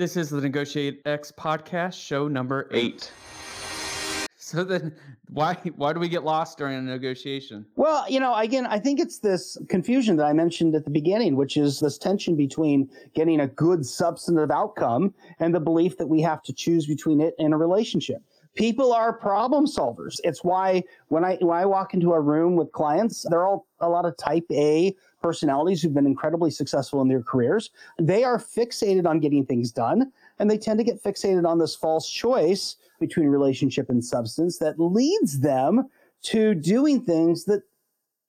This is the Negotiate X podcast, show number eight. So then, why why do we get lost during a negotiation? Well, you know, again, I think it's this confusion that I mentioned at the beginning, which is this tension between getting a good substantive outcome and the belief that we have to choose between it and a relationship. People are problem solvers. It's why when I when I walk into a room with clients, they're all a lot of type A personalities who've been incredibly successful in their careers. They are fixated on getting things done, and they tend to get fixated on this false choice between relationship and substance that leads them to doing things that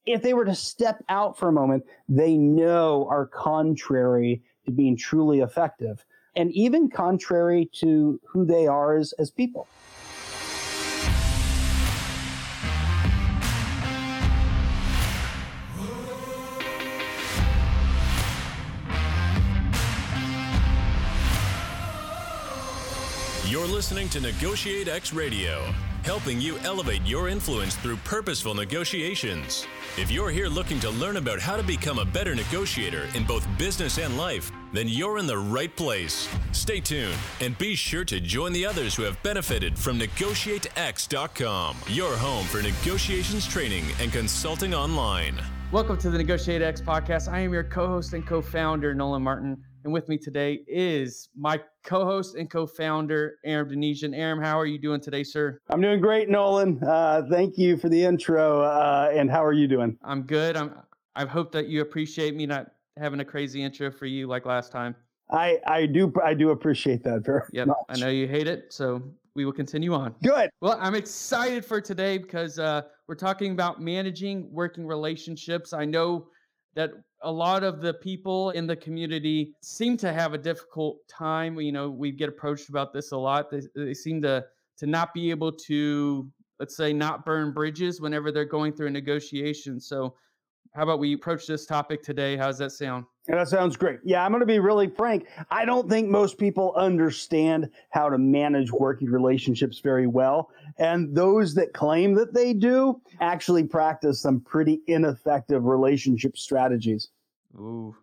if they were to step out for a moment, they know are contrary to being truly effective and even contrary to who they are as, as people. You're listening to Negotiate X Radio, helping you elevate your influence through purposeful negotiations. If you're here looking to learn about how to become a better negotiator in both business and life, then you're in the right place. Stay tuned and be sure to join the others who have benefited from NegotiateX.com, your home for negotiations training and consulting online. Welcome to the Negotiate X podcast. I am your co host and co founder, Nolan Martin. And with me today is my co host and co founder, Aram Donigian. Aram, how are you doing today, sir? I'm doing great, Nolan. Uh, thank you for the intro. Uh, and how are you doing? I'm good. I'm, I hope that you appreciate me not having a crazy intro for you like last time. I, I do I do appreciate that very yep, much. I know you hate it, so we will continue on. Good. Well, I'm excited for today because uh, we're talking about managing working relationships. I know that a lot of the people in the community seem to have a difficult time. You know, we get approached about this a lot. They, they seem to to not be able to, let's say, not burn bridges whenever they're going through a negotiation. So, how about we approach this topic today? How does that sound? Yeah, that sounds great. Yeah, I'm going to be really frank. I don't think most people understand how to manage working relationships very well. And those that claim that they do actually practice some pretty ineffective relationship strategies. Ooh,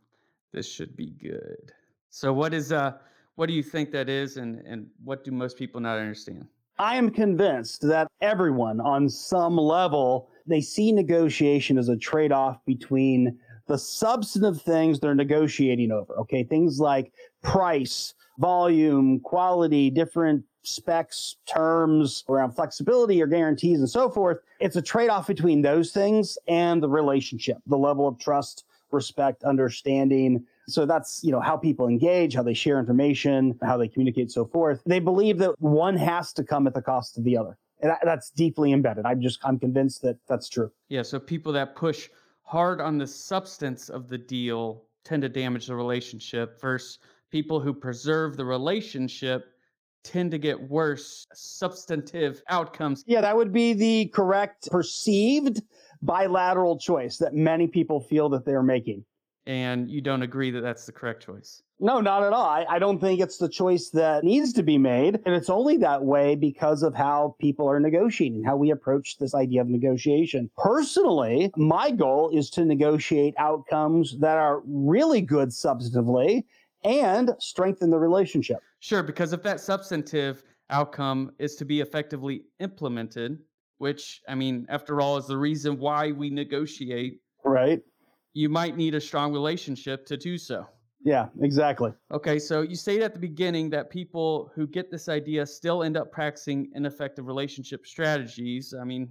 this should be good. So what is uh what do you think that is and and what do most people not understand? I am convinced that everyone on some level they see negotiation as a trade-off between the substantive things they're negotiating over. Okay, things like price, volume, quality, different specs, terms around flexibility or guarantees and so forth. It's a trade off between those things and the relationship, the level of trust, respect, understanding. So that's, you know, how people engage, how they share information, how they communicate, so forth. They believe that one has to come at the cost of the other. And that's deeply embedded. I'm just, I'm convinced that that's true. Yeah. So people that push hard on the substance of the deal tend to damage the relationship versus people who preserve the relationship tend to get worse substantive outcomes. Yeah, that would be the correct perceived bilateral choice that many people feel that they're making. And you don't agree that that's the correct choice? No, not at all. I, I, don't think it's the choice that needs to be made. And it's only that way because of how people are negotiating, how we approach this idea of negotiation. Personally, my goal is to negotiate outcomes that are really good substantively and strengthen the relationship. Sure, because if that substantive outcome is to be effectively implemented, which, I mean, after all, is the reason why we negotiate. Right. You might need a strong relationship to do so. Yeah, exactly. Okay, so you stated at the beginning that people who get this idea still end up practicing ineffective relationship strategies. I mean,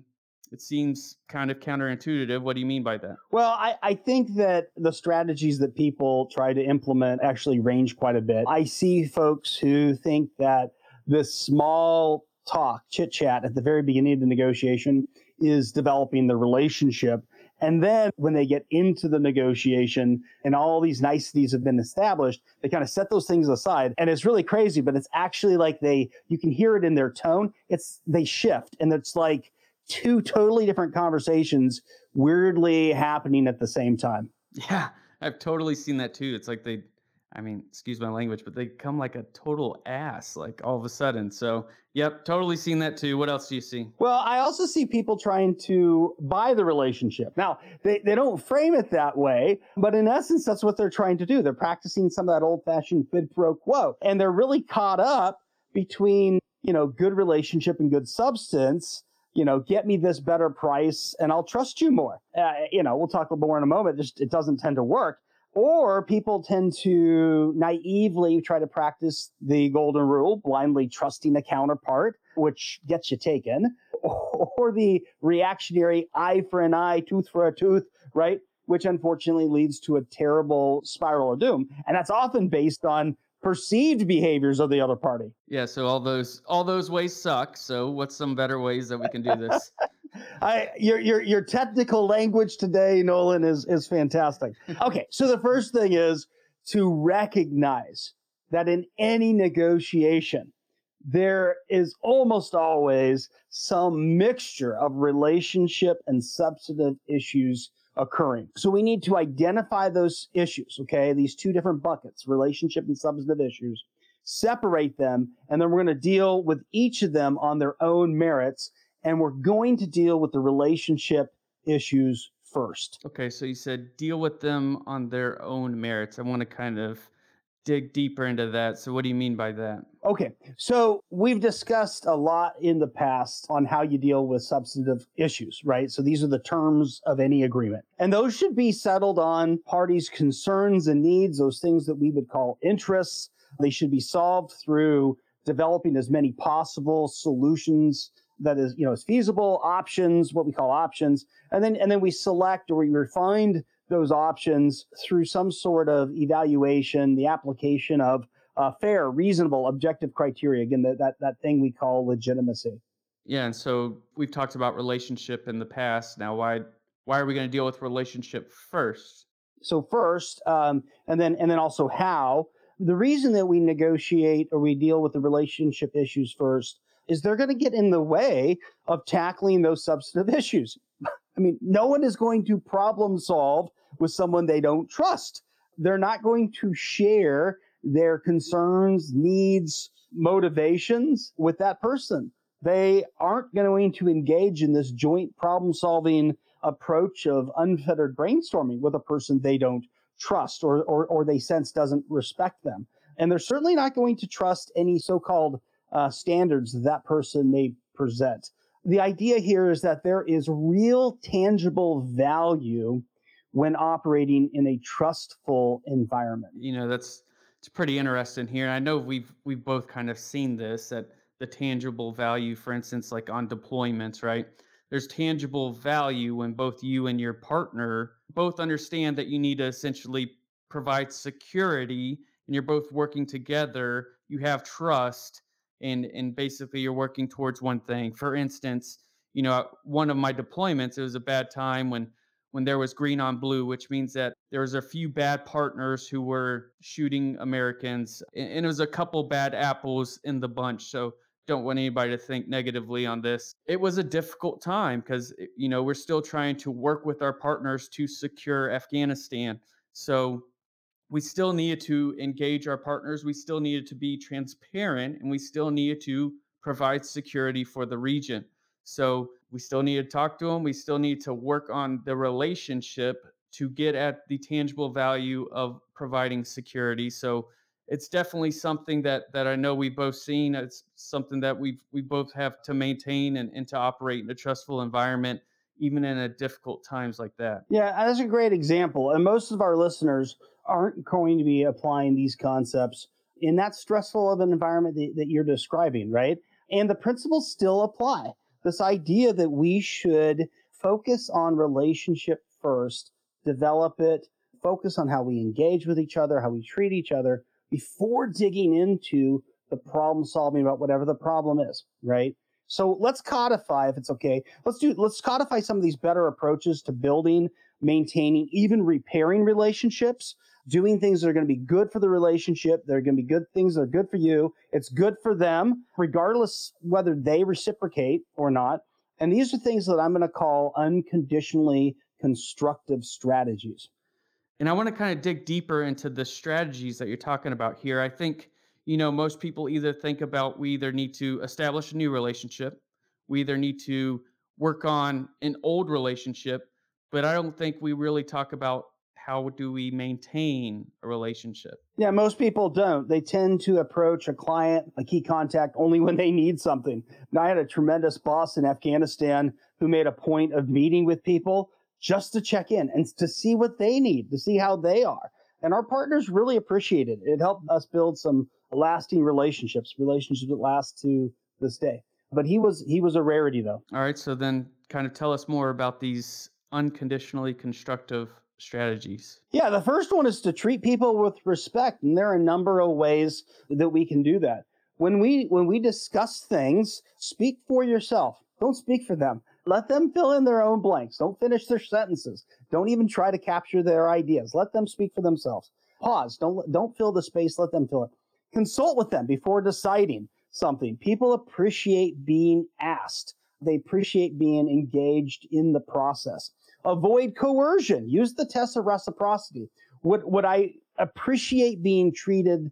it seems kind of counterintuitive. What do you mean by that? Well, I, I think that the strategies that people try to implement actually range quite a bit. I see folks who think that this small talk, chit chat at the very beginning of the negotiation is developing the relationship. And then when they get into the negotiation and all these niceties have been established, they kind of set those things aside. And it's really crazy, but it's actually like they, you can hear it in their tone. It's, they shift and it's like two totally different conversations weirdly happening at the same time. Yeah. I've totally seen that too. It's like they, I mean, excuse my language, but they come like a total ass, like all of a sudden. So, yep, totally seen that too. What else do you see? Well, I also see people trying to buy the relationship. Now, they, they don't frame it that way, but in essence, that's what they're trying to do. They're practicing some of that old fashioned quid pro quo, and they're really caught up between, you know, good relationship and good substance. You know, get me this better price and I'll trust you more. Uh, you know, we'll talk a little more in a moment. Just, it doesn't tend to work or people tend to naively try to practice the golden rule, blindly trusting a counterpart, which gets you taken, or the reactionary eye for an eye, tooth for a tooth, right? Which unfortunately leads to a terrible spiral of doom. And that's often based on perceived behaviors of the other party. Yeah, so all those all those ways suck. So what's some better ways that we can do this? I your your your technical language today, Nolan, is is fantastic. Okay, so the first thing is to recognize that in any negotiation, there is almost always some mixture of relationship and substantive issues occurring. So we need to identify those issues, okay? These two different buckets, relationship and substantive issues, separate them, and then we're going to deal with each of them on their own merits and we're going to deal with the relationship issues first. Okay, so you said deal with them on their own merits. I want to kind of dig deeper into that. So, what do you mean by that? Okay, so we've discussed a lot in the past on how you deal with substantive issues, right? So, these are the terms of any agreement. And those should be settled on parties' concerns and needs, those things that we would call interests. They should be solved through developing as many possible solutions that is you know is feasible options what we call options. And then and then we select or we refine those options through some sort of evaluation the application of uh, fair reasonable objective criteria. Again that, that that thing we call legitimacy. Yeah and so we've talked about relationship in the past. Now why why are we going to deal with relationship first? So first um, and then and then also how. The reason that we negotiate or we deal with the relationship issues first is they're going to get in the way of tackling those substantive issues. I mean, no one is going to problem solve with someone they don't trust. They're not going to share their concerns, needs, motivations with that person. They aren't going to engage in this joint problem solving approach of unfettered brainstorming with a person they don't trust or, or, or they sense doesn't respect them. And they're certainly not going to trust any so called uh, standards that, that person may present. The idea here is that there is real tangible value when operating in a trustful environment. You know, that's it's pretty interesting here. I know we've we've both kind of seen this that the tangible value, for instance, like on deployments, right? There's tangible value when both you and your partner both understand that you need to essentially provide security and you're both working together. You have trust and and basically you're working towards one thing. For instance, you know, uh, one of my deployments, it was a bad time when when there was green on blue, which means that there was a few bad partners who were shooting Americans, and, it was a couple bad apples in the bunch. So don't want anybody to think negatively on this. It was a difficult time because eh, you know we're still trying to work with our partners to secure Afghanistan. So we still needed to engage our partners. We still needed to be transparent and we still needed to provide security for the region. So we still need to talk to them. We still need to work on the relationship to get at the tangible value of providing security. So it's definitely something that that I know we've both seen. It's something that we've we both have to maintain and, and to operate in a trustful environment, even in a difficult times like that. Yeah, that's a great example. And most of our listeners aren't going to be applying these concepts in that stressful of an environment that, that you're describing, right? And the principles still apply. This idea that we should focus on relationship first, develop it, focus on how we engage with each other, how we treat each other before digging into the problem solving about whatever the problem is, right? So let's codify, if it's okay. Let's do let's codify some of these better approaches to building, maintaining, even repairing relationships doing things that are going to be good for the relationship. They're going to be good things that are good for you. It's good for them, regardless whether they reciprocate or not. And these are things that I'm going to call unconditionally constructive strategies. And I want to kind of dig deeper into the strategies that you're talking about here. I think, you know, most people either think about we either need to establish a new relationship, we either need to work on an old relationship, but I don't think we really talk about how do we maintain a relationship. Yeah, most people don't. They tend to approach a client, a key contact, only when they need something. And I had a tremendous boss in Afghanistan who made a point of meeting with people just to check in and to see what they need, to see how they are. And our partners really appreciate it. It helped us build some lasting relationships, relationships that last to this day. But he was he was a rarity though. All right, so then kind of tell us more about these unconditionally constructive strategies. Yeah, the first one is to treat people with respect, and there are a number of ways that we can do that. When we when we discuss things, speak for yourself. Don't speak for them. Let them fill in their own blanks. Don't finish their sentences. Don't even try to capture their ideas. Let them speak for themselves. Pause. Don't don't fill the space. Let them fill it. Consult with them before deciding something. People appreciate being asked. They appreciate being engaged in the process. Avoid coercion. Use the test of reciprocity. Would would I appreciate being treated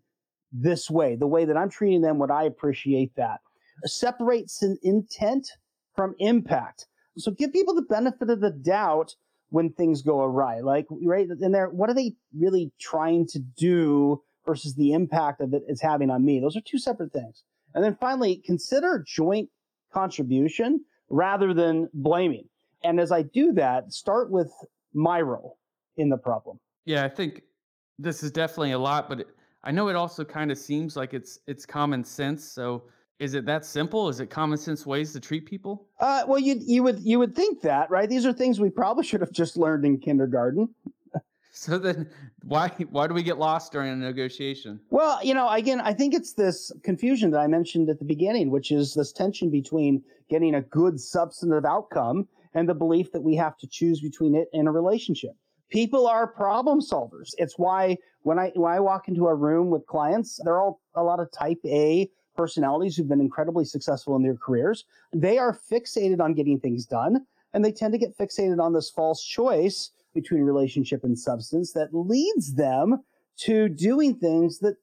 this way? The way that I'm treating them, would I appreciate that? Separate intent from impact. So give people the benefit of the doubt when things go awry. Like right in there, what are they really trying to do versus the impact of it is having on me? Those are two separate things. And then finally, consider joint contribution rather than blaming. And as I do that, start with my role in the problem. Yeah, I think this is definitely a lot, but it, I know it also kind of seems like it's it's common sense. So is it that simple? Is it common sense ways to treat people? Uh, well, you you would you would think that, right? These are things we probably should have just learned in kindergarten. so then, why why do we get lost during a negotiation? Well, you know, again, I think it's this confusion that I mentioned at the beginning, which is this tension between getting a good substantive outcome and the belief that we have to choose between it and a relationship. People are problem solvers. It's why when I when I walk into a room with clients, they're all a lot of type A personalities who've been incredibly successful in their careers. They are fixated on getting things done, and they tend to get fixated on this false choice between relationship and substance that leads them to doing things that,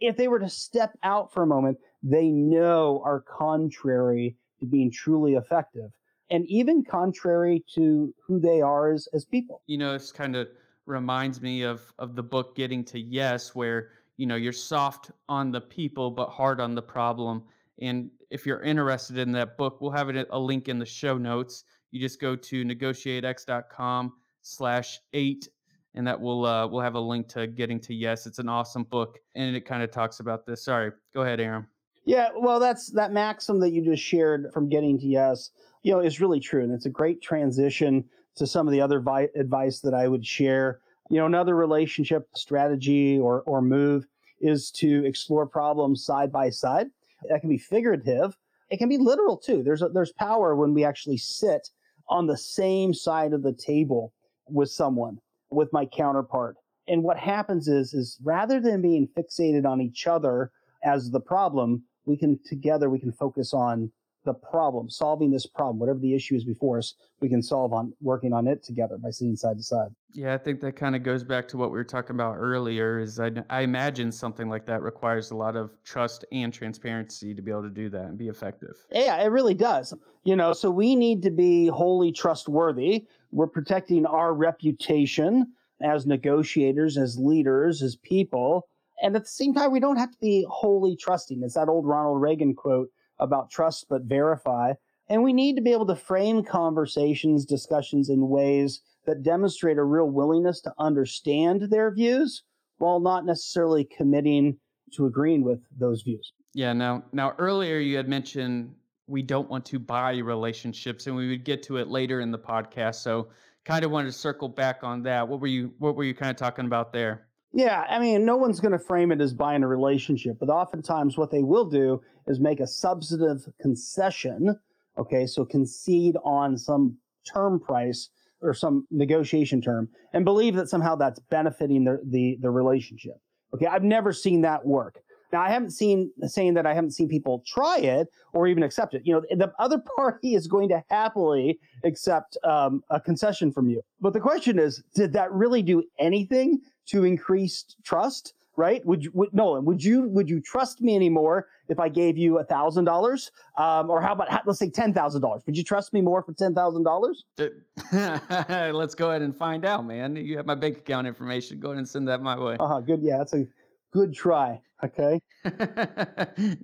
if they were to step out for a moment, they know are contrary to being truly effective and even contrary to who they are as, as people. You know, it's kind of reminds me of of the book Getting to Yes, where you know you're soft on the people but hard on the problem. And if you're interested in that book we'll have it a link in the show notes. You just go to negotiatex.com slash eight and that will uh, we'll have a link to getting to yes. It's an awesome book and it kind of talks about this. Sorry. Go ahead Aram yeah well that's that maxim that you just shared from getting to yes you know is really true and it's a great transition to some of the other vi- advice that i would share you know, another relationship strategy or, or move is to explore problems side by side. That can be figurative. It can be literal too. There's a, there's power when we actually sit on the same side of the table with someone, with my counterpart. And what happens is, is rather than being fixated on each other as the problem, we can together we can focus on the problem, solving this problem, whatever the issue is before us, we can solve on working on it together by sitting side to side. Yeah, I think that kind of goes back to what we were talking about earlier. Is I, I imagine something like that requires a lot of trust and transparency to be able to do that and be effective. Yeah, it really does. You know, so we need to be wholly trustworthy. We're protecting our reputation as negotiators, as leaders, as people. And at the same time, we don't have to be wholly trusting. It's that old Ronald Reagan quote about trust but verify. And we need to be able to frame conversations, discussions in ways that demonstrate a real willingness to understand their views while not necessarily committing to agreeing with those views. Yeah, now now earlier you had mentioned we don't want to buy relationships and we would get to it later in the podcast. So kind of wanted to circle back on that. What were you what were you kind of talking about there? Yeah, I mean, no one's going to frame it as buying a relationship, but oftentimes what they will do is make a substantive concession. Okay, so concede on some term price or some negotiation term and believe that somehow that's benefiting the, the, the relationship. Okay, I've never seen that work. Now, I haven't seen saying that I haven't seen people try it or even accept it. You know, the other party is going to happily accept um, a concession from you. But the question is, did that really do anything to increase trust? Right? Would you, would, Nolan? Would you would you trust me anymore if I gave you a thousand dollars? Um, or how about let's say ten thousand dollars? Would you trust me more for ten thousand dollars? Let's go ahead and find out, man. You have my bank account information. Go ahead and send that my way. Uh huh. Good. Yeah, that's a good try. Okay.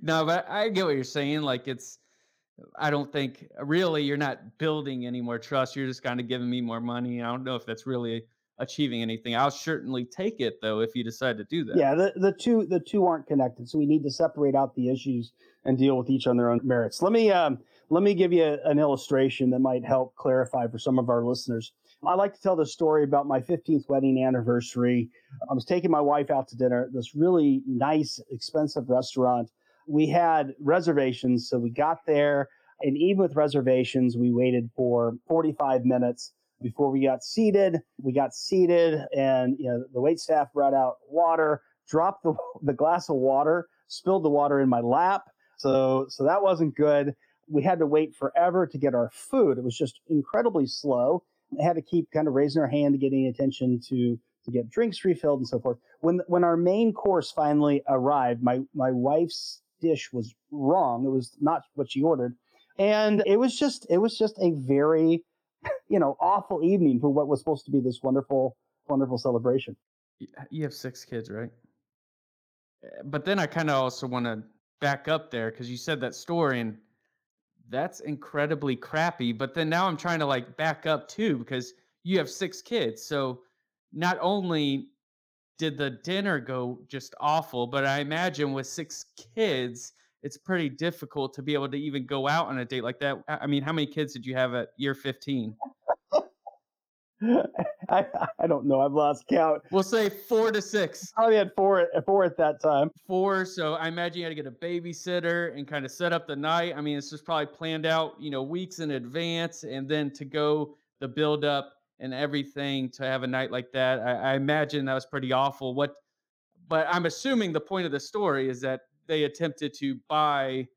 no, but I get what you're saying. Like it's, I don't think really you're not building any more trust. You're just kind of giving me more money. I don't know if that's really achieving anything. I'll certainly take it though if you decide to do that. Yeah, the, the two the two aren't connected, so we need to separate out the issues and deal with each on their own merits. Let me um, let me give you a, an illustration that might help clarify for some of our listeners. I like to tell the story about my 15th wedding anniversary. I was taking my wife out to dinner at this really nice, expensive restaurant. We had reservations, so we got there, and even with reservations, we waited for 45 minutes before we got seated. We got seated, and you know the wait staff brought out water, dropped the the glass of water, spilled the water in my lap. So so that wasn't good. We had to wait forever to get our food. It was just incredibly slow I had to keep kind of raising our hand to get any attention to to get drinks refilled and so forth. When when our main course finally arrived, my my wife's dish was wrong. It was not what she ordered, and it was just it was just a very you know awful evening for what was supposed to be this wonderful wonderful celebration. You have six kids, right? Eh, but then I kind of also want to back up there because you said that story and that's incredibly crappy. But then now I'm trying to like back up too because you have six kids. So not only did the dinner go just awful, but I imagine with six kids, it's pretty difficult to be able to even go out on a date like that. I mean, how many kids did you have at year 15? I, I don't know. I've lost count. We'll say four to six. I only had four at four at that time. Four. So I imagine you had to get a babysitter and kind of set up the night. I mean, it's just probably planned out, you know, weeks in advance, and then to go the build up and everything to have a night like that. I, I imagine that was pretty awful. What? But I'm assuming the point of the story is that they attempted to buy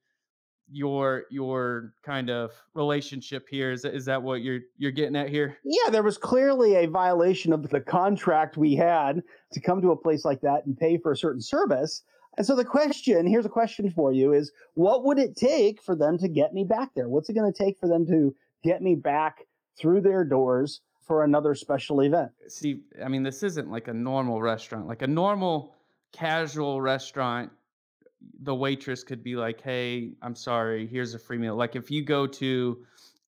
your your kind of relationship here? Is that, is that what you're you're getting at here? Yeah there was clearly a violation of the contract we had to come to a place like that and pay for a certain service. And so the question here's a question for you is what would it take for them to get me back there? What's it going to take for them to get me back through their doors for another special event? See i mean this isn't like a normal restaurant. Like a normal casual restaurant the waitress could be like, "Hey, I'm sorry, here's a free meal." Like if you go to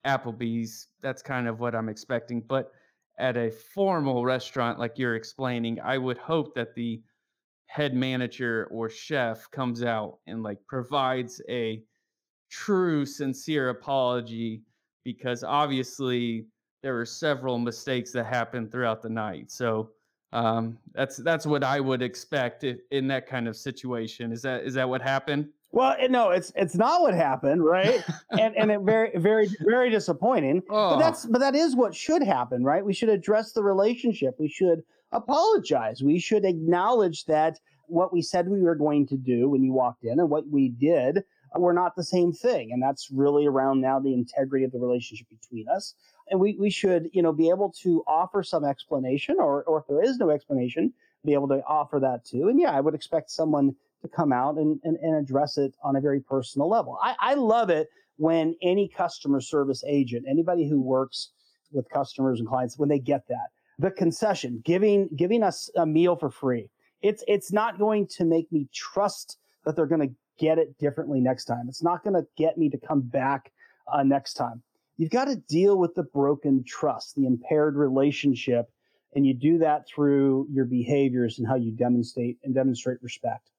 Applebee's, that's kind of what I'm expecting. But at a formal restaurant like you're explaining, I would hope that the head manager or chef comes out and like provides a true sincere apology because obviously there were several mistakes that happened throughout the night. So um, that's that's what I would expect in that kind of situation. Is that is that what happened? Well, no, it's it's not what happened, right? and and it very very very disappointing. Oh. But that's but that is what should happen, right? We should address the relationship. We should apologize. We should acknowledge that what we said we were going to do when you walked in and what we did were not the same thing. And that's really around now the integrity of the relationship between us. And we, we should you know be able to offer some explanation or or if there is no explanation be able to offer that too. And yeah i would expect someone to come out and, and, and address it on a very personal level. I, I love it when any customer service agent anybody who works with customers and clients when they get that. The concession giving giving us a meal for free. It's it's not going to make me trust that they're going to get it differently next time it's not going to get me to come back uh, next time you've got to deal with the broken trust, the impaired relationship, and you do that through your behaviors and how you demonstrate and demonstrate respect.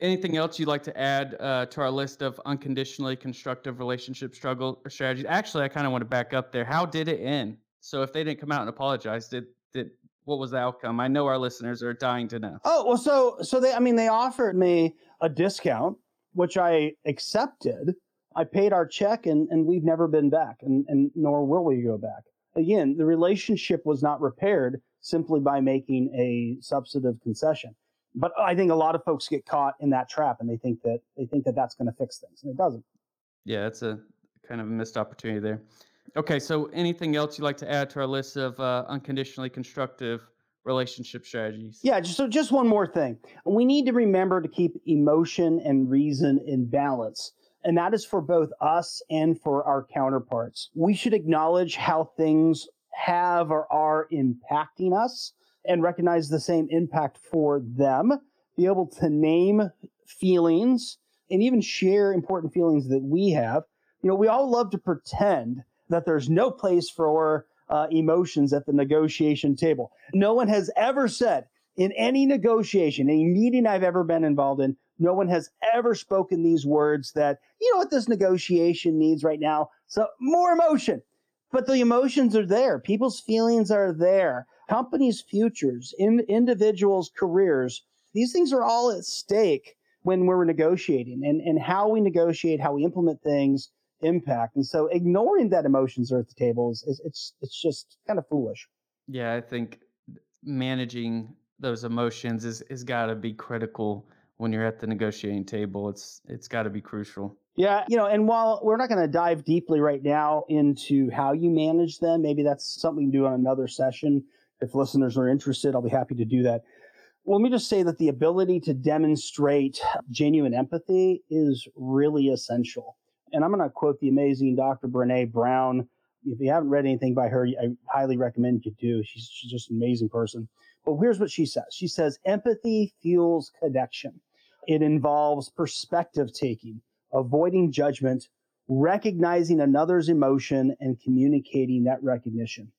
Anything else you'd like to add uh, to our list of unconditionally constructive relationship struggle or strategies? Actually, I kind of want to back up there. How did it end? So if they didn't come out and apologize, did did what was the outcome? I know our listeners are dying to know. Oh well, so so they I mean they offered me a discount, which I accepted I paid our check and, and we've never been back and, and nor will we go back. Again, the relationship was not repaired simply by making a substantive concession. But I think a lot of folks get caught in that trap and they think that they think that that's going to fix things and it doesn't. Yeah, it's a kind of a missed opportunity there. Okay, so anything else you'd like to add to our list of uh, unconditionally constructive relationship strategies? Yeah, just, so just one more thing. We need to remember to keep emotion and reason in balance. And that is for both us and for our counterparts. We should acknowledge how things have or are impacting us and recognize the same impact for them. Be able to name feelings and even share important feelings that we have. You know, we all love to pretend that there's no place for uh, emotions at the negotiation table. No one has ever said in any negotiation, any meeting I've ever been involved in, no one has ever spoken these words that, you know what this negotiation needs right now? So more emotion. But the emotions are there. People's feelings are there. Companies' futures, in individuals' careers, these things are all at stake when we're negotiating and, and how we negotiate, how we implement things impact. And so ignoring that emotions are at the table is, is it's it's just kind of foolish. Yeah, I think managing those emotions is is got to be critical when you're at the negotiating table. It's it's got to be crucial. Yeah, you know, and while we're not going to dive deeply right now into how you manage them, maybe that's something to do on another session. If listeners are interested, I'll be happy to do that. Well, let me just say that the ability to demonstrate genuine empathy is really essential and I'm going to quote the amazing Dr. Brene Brown. If you haven't read anything by her, I highly recommend you do. She's, she's just an amazing person. But here's what she says She says, empathy fuels connection. It involves perspective taking, avoiding judgment, recognizing another's emotion, and communicating that recognition.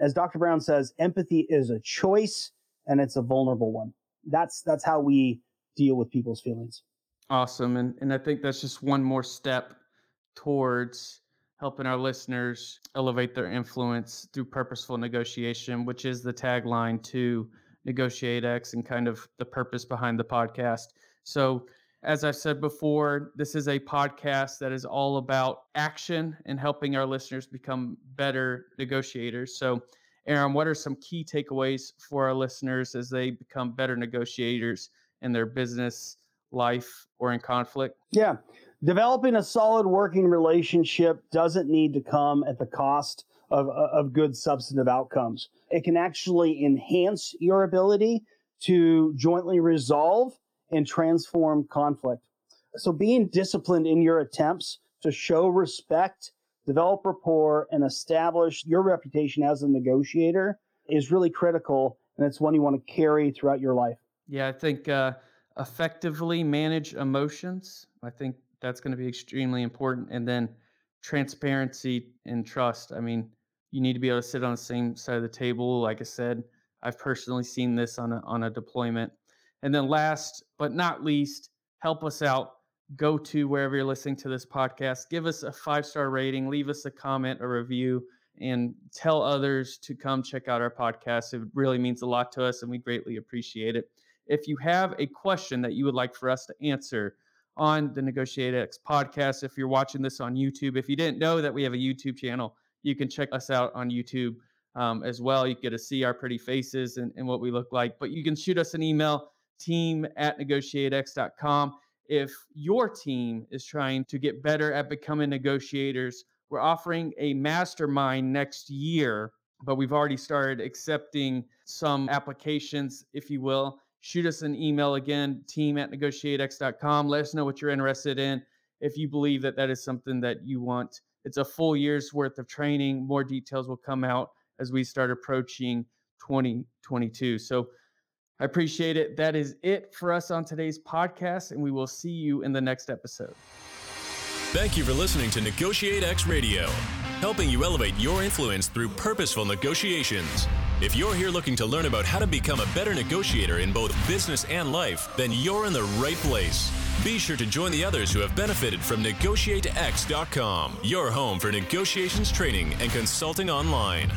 As Dr. Brown says, empathy is a choice and it's a vulnerable one. That's, that's how we deal with people's feelings. Awesome. And, and I think that's just one more step towards helping our listeners elevate their influence through purposeful negotiation, which is the tagline to Negotiate X and kind of the purpose behind the podcast. So, as I've said before, this is a podcast that is all about action and helping our listeners become better negotiators. So, Aram, what are some key takeaways for our listeners as they become better negotiators in their business, life, or in conflict? Yeah. Developing a solid working relationship doesn't need to come at the cost of, of good substantive outcomes. It can actually enhance your ability to jointly resolve and transform conflict. So, being disciplined in your attempts to show respect, develop rapport, and establish your reputation as a negotiator is really critical. And it's one you want to carry throughout your life. Yeah, I think uh, effectively manage emotions. I think that's going to be extremely important. And then transparency and trust. I mean, you need to be able to sit on the same side of the table. Like I said, I've personally seen this on a, on a deployment. And then last but not least, help us out. Go to wherever you're listening to this podcast, give us a five star rating, leave us a comment, a review, and tell others to come check out our podcast. It really means a lot to us, and we greatly appreciate it. If you have a question that you would like for us to answer, on the Negotiate X podcast. If you're watching this on YouTube, if you didn't know that we have a YouTube channel, you can check us out on YouTube um, as well. You get to see our pretty faces and, and what we look like. But you can shoot us an email, team at negotiatex.com. If your team is trying to get better at becoming negotiators, we're offering a mastermind next year, but we've already started accepting some applications, if you will shoot us an email again, team at negotiatex.com. Let us know what you're interested in. If you believe that that is something that you want, it's a full year's worth of training. More details will come out as we start approaching 2022. So I appreciate it. That is it for us on today's podcast, and we will see you in the next episode. Thank you for listening to Negotiate X Radio, helping you elevate your influence through purposeful negotiations. If you're here looking to learn about how to become a better negotiator in both business and life, then you're in the right place. Be sure to join the others who have benefited from NegotiateX.com, your home for negotiations training and consulting online.